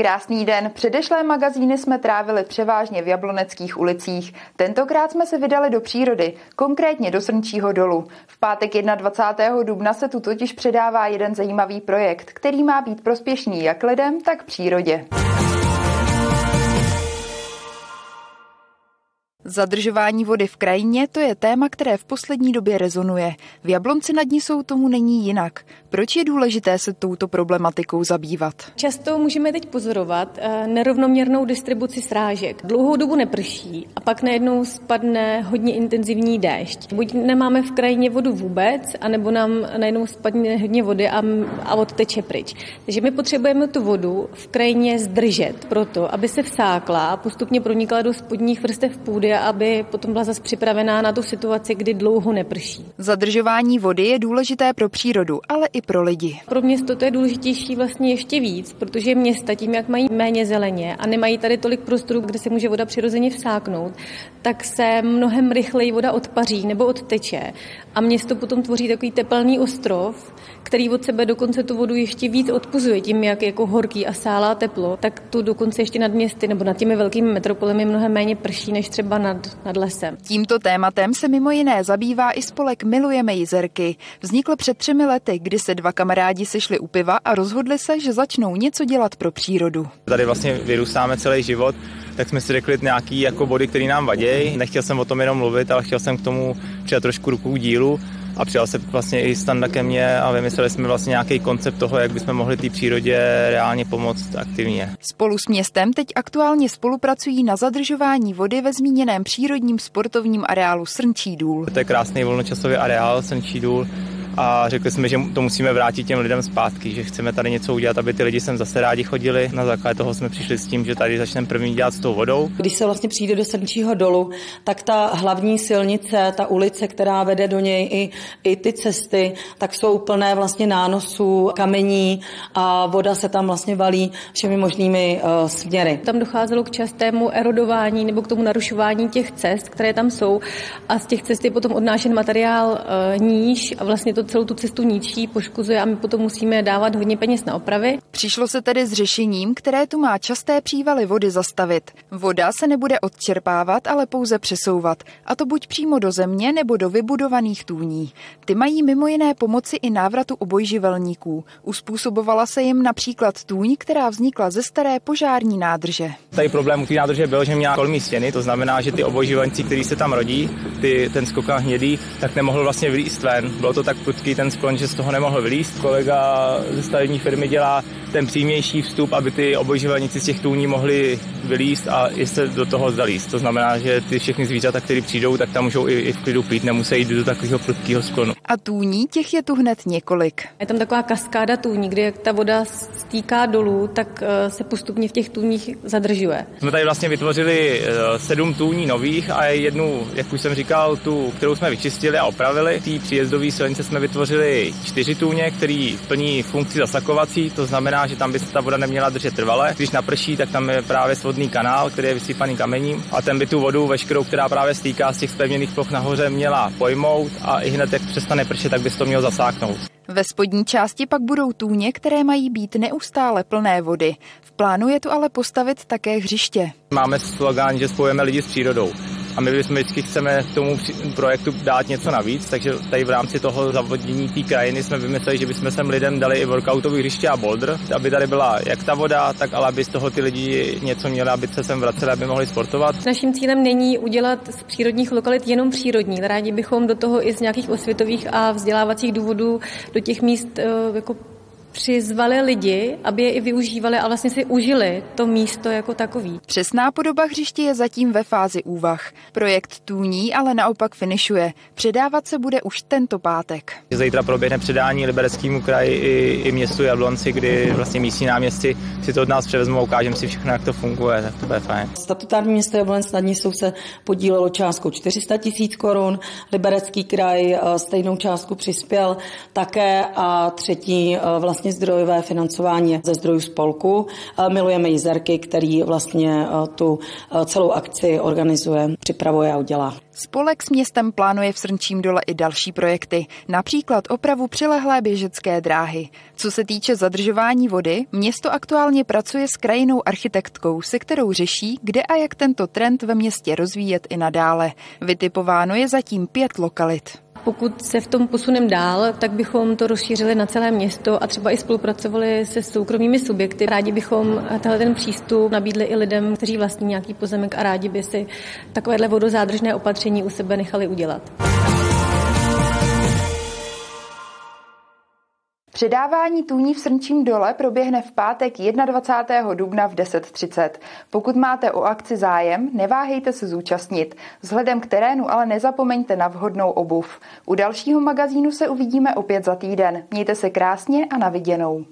Krásný den. Předešlé magazíny jsme trávili převážně v jabloneckých ulicích. Tentokrát jsme se vydali do přírody, konkrétně do Srnčího dolu. V pátek 21. dubna se tu totiž předává jeden zajímavý projekt, který má být prospěšný jak lidem, tak přírodě. Zadržování vody v krajině to je téma, které v poslední době rezonuje. V Jablonci nad ní jsou tomu není jinak. Proč je důležité se touto problematikou zabývat? Často můžeme teď pozorovat eh, nerovnoměrnou distribuci srážek. Dlouhou dobu neprší a pak najednou spadne hodně intenzivní déšť. Buď nemáme v krajině vodu vůbec, anebo nám najednou spadne hodně vody a, a odteče pryč. Takže my potřebujeme tu vodu v krajině zdržet proto, aby se vsákla a postupně pronikla do spodních vrstev půdy aby potom byla zase připravená na tu situaci, kdy dlouho neprší. Zadržování vody je důležité pro přírodu, ale i pro lidi. Pro město to je důležitější vlastně ještě víc, protože města tím, jak mají méně zeleně a nemají tady tolik prostoru, kde se může voda přirozeně vsáknout, tak se mnohem rychleji voda odpaří nebo odteče a město potom tvoří takový tepelný ostrov, který od sebe dokonce tu vodu ještě víc odpuzuje tím, jak jako horký a sálá teplo, tak tu dokonce ještě nad městy nebo nad těmi velkými metropolemi mnohem méně prší než třeba nad, nad lesem. Tímto tématem se mimo jiné zabývá i spolek Milujeme jizerky. Vznikl před třemi lety, kdy se dva kamarádi sešli u piva a rozhodli se, že začnou něco dělat pro přírodu. Tady vlastně vyrůstáme celý život tak jsme si řekli nějaký jako body, které nám vadějí. Nechtěl jsem o tom jenom mluvit, ale chtěl jsem k tomu přidat trošku ruku dílu a přijal se vlastně i Standa ke mně a vymysleli jsme vlastně nějaký koncept toho, jak bychom mohli té přírodě reálně pomoct aktivně. Spolu s městem teď aktuálně spolupracují na zadržování vody ve zmíněném přírodním sportovním areálu Srnčí důl. To je krásný volnočasový areál Srnčí důl a řekli jsme, že to musíme vrátit těm lidem zpátky, že chceme tady něco udělat, aby ty lidi sem zase rádi chodili. Na základě toho jsme přišli s tím, že tady začneme první dělat s tou vodou. Když se vlastně přijde do Srnčího dolu, tak ta hlavní silnice, ta ulice, která vede do něj i, i ty cesty, tak jsou plné vlastně nánosů, kamení a voda se tam vlastně valí všemi možnými uh, směry. Tam docházelo k častému erodování nebo k tomu narušování těch cest, které tam jsou a z těch cest je potom odnášen materiál uh, níž a vlastně to celou tu cestu ničí, poškozuje a my potom musíme dávat hodně peněz na opravy. Přišlo se tedy s řešením, které tu má časté přívaly vody zastavit. Voda se nebude odčerpávat, ale pouze přesouvat, a to buď přímo do země nebo do vybudovaných tůní. Ty mají mimo jiné pomoci i návratu obojživelníků. Uspůsobovala se jim například tůň, která vznikla ze staré požární nádrže. Tady problém u té nádrže byl, že měla kolmí stěny, to znamená, že ty obojživelníci, kteří se tam rodí, ty, ten skokan hnědý, tak nemohl vlastně vylíst ven. Bylo to tak prudký ten sklon, že z toho nemohl vylíst. Kolega ze stavební firmy dělá ten přímější vstup, aby ty obojživelníci z těch tůní mohli vylíst a i se do toho zalíst. To znamená, že ty všechny zvířata, které přijdou, tak tam můžou i, i v klidu pít, nemusí jít do takového prudkého sklonu. A tůní, těch je tu hned několik. Je tam taková kaskáda tůní, kdy jak ta voda stýká dolů, tak eh, se postupně v těch tůních zadržuje. Jsme tady vlastně vytvořili eh, sedm tůní nových a jednu, jak už jsem říkal, tu, kterou jsme vyčistili a opravili. Tý příjezdové silnice jsme vytvořili čtyři tůně, který plní funkci zasakovací, to znamená, že tam by se ta voda neměla držet trvale. Když naprší, tak tam je právě svodný kanál, který je vysypaný kamením a ten by tu vodu veškerou, která právě stýká z těch spevněných ploch nahoře, měla pojmout a i hned, jak přestane pršet, tak by to mělo zasáknout. Ve spodní části pak budou tůně, které mají být neustále plné vody. V plánu je tu ale postavit také hřiště. Máme slogan, že spojujeme lidi s přírodou a my bychom vždycky chceme k tomu projektu dát něco navíc, takže tady v rámci toho zavodnění té krajiny jsme vymysleli, že bychom sem lidem dali i workoutový hřiště a boulder, aby tady byla jak ta voda, tak ale aby z toho ty lidi něco měli, aby se sem vraceli, aby mohli sportovat. Naším cílem není udělat z přírodních lokalit jenom přírodní. Rádi bychom do toho i z nějakých osvětových a vzdělávacích důvodů do těch míst eh, jako přizvali lidi, aby je i využívali a vlastně si užili to místo jako takový. Přesná podoba hřiště je zatím ve fázi úvah. Projekt tůní ale naopak finišuje. Předávat se bude už tento pátek. Zítra proběhne předání Libereckému kraji i, i městu Jablonci, kdy vlastně místní náměstci si to od nás převezmou a ukážeme si všechno, jak to funguje, tak to bude fajn. Statutární město Jablonec nad ní jsou se podílelo částkou 400 tisíc korun, Liberecký kraj eh, stejnou částku přispěl také a třetí eh, vlastně vlastně zdrojové financování ze zdrojů spolku. Milujeme jízerky, který vlastně tu celou akci organizuje, připravuje a udělá. Spolek s městem plánuje v Srnčím dole i další projekty, například opravu přilehlé běžecké dráhy. Co se týče zadržování vody, město aktuálně pracuje s krajinou architektkou, se kterou řeší, kde a jak tento trend ve městě rozvíjet i nadále. Vytipováno je zatím pět lokalit. Pokud se v tom posunem dál, tak bychom to rozšířili na celé město a třeba i spolupracovali se soukromými subjekty. Rádi bychom tenhle ten přístup nabídli i lidem, kteří vlastní nějaký pozemek a rádi by si takovéhle vodozádržné opatření u sebe nechali udělat. Předávání tůní v Srnčím dole proběhne v pátek 21. dubna v 10.30. Pokud máte o akci zájem, neváhejte se zúčastnit. Vzhledem k terénu ale nezapomeňte na vhodnou obuv. U dalšího magazínu se uvidíme opět za týden. Mějte se krásně a na viděnou.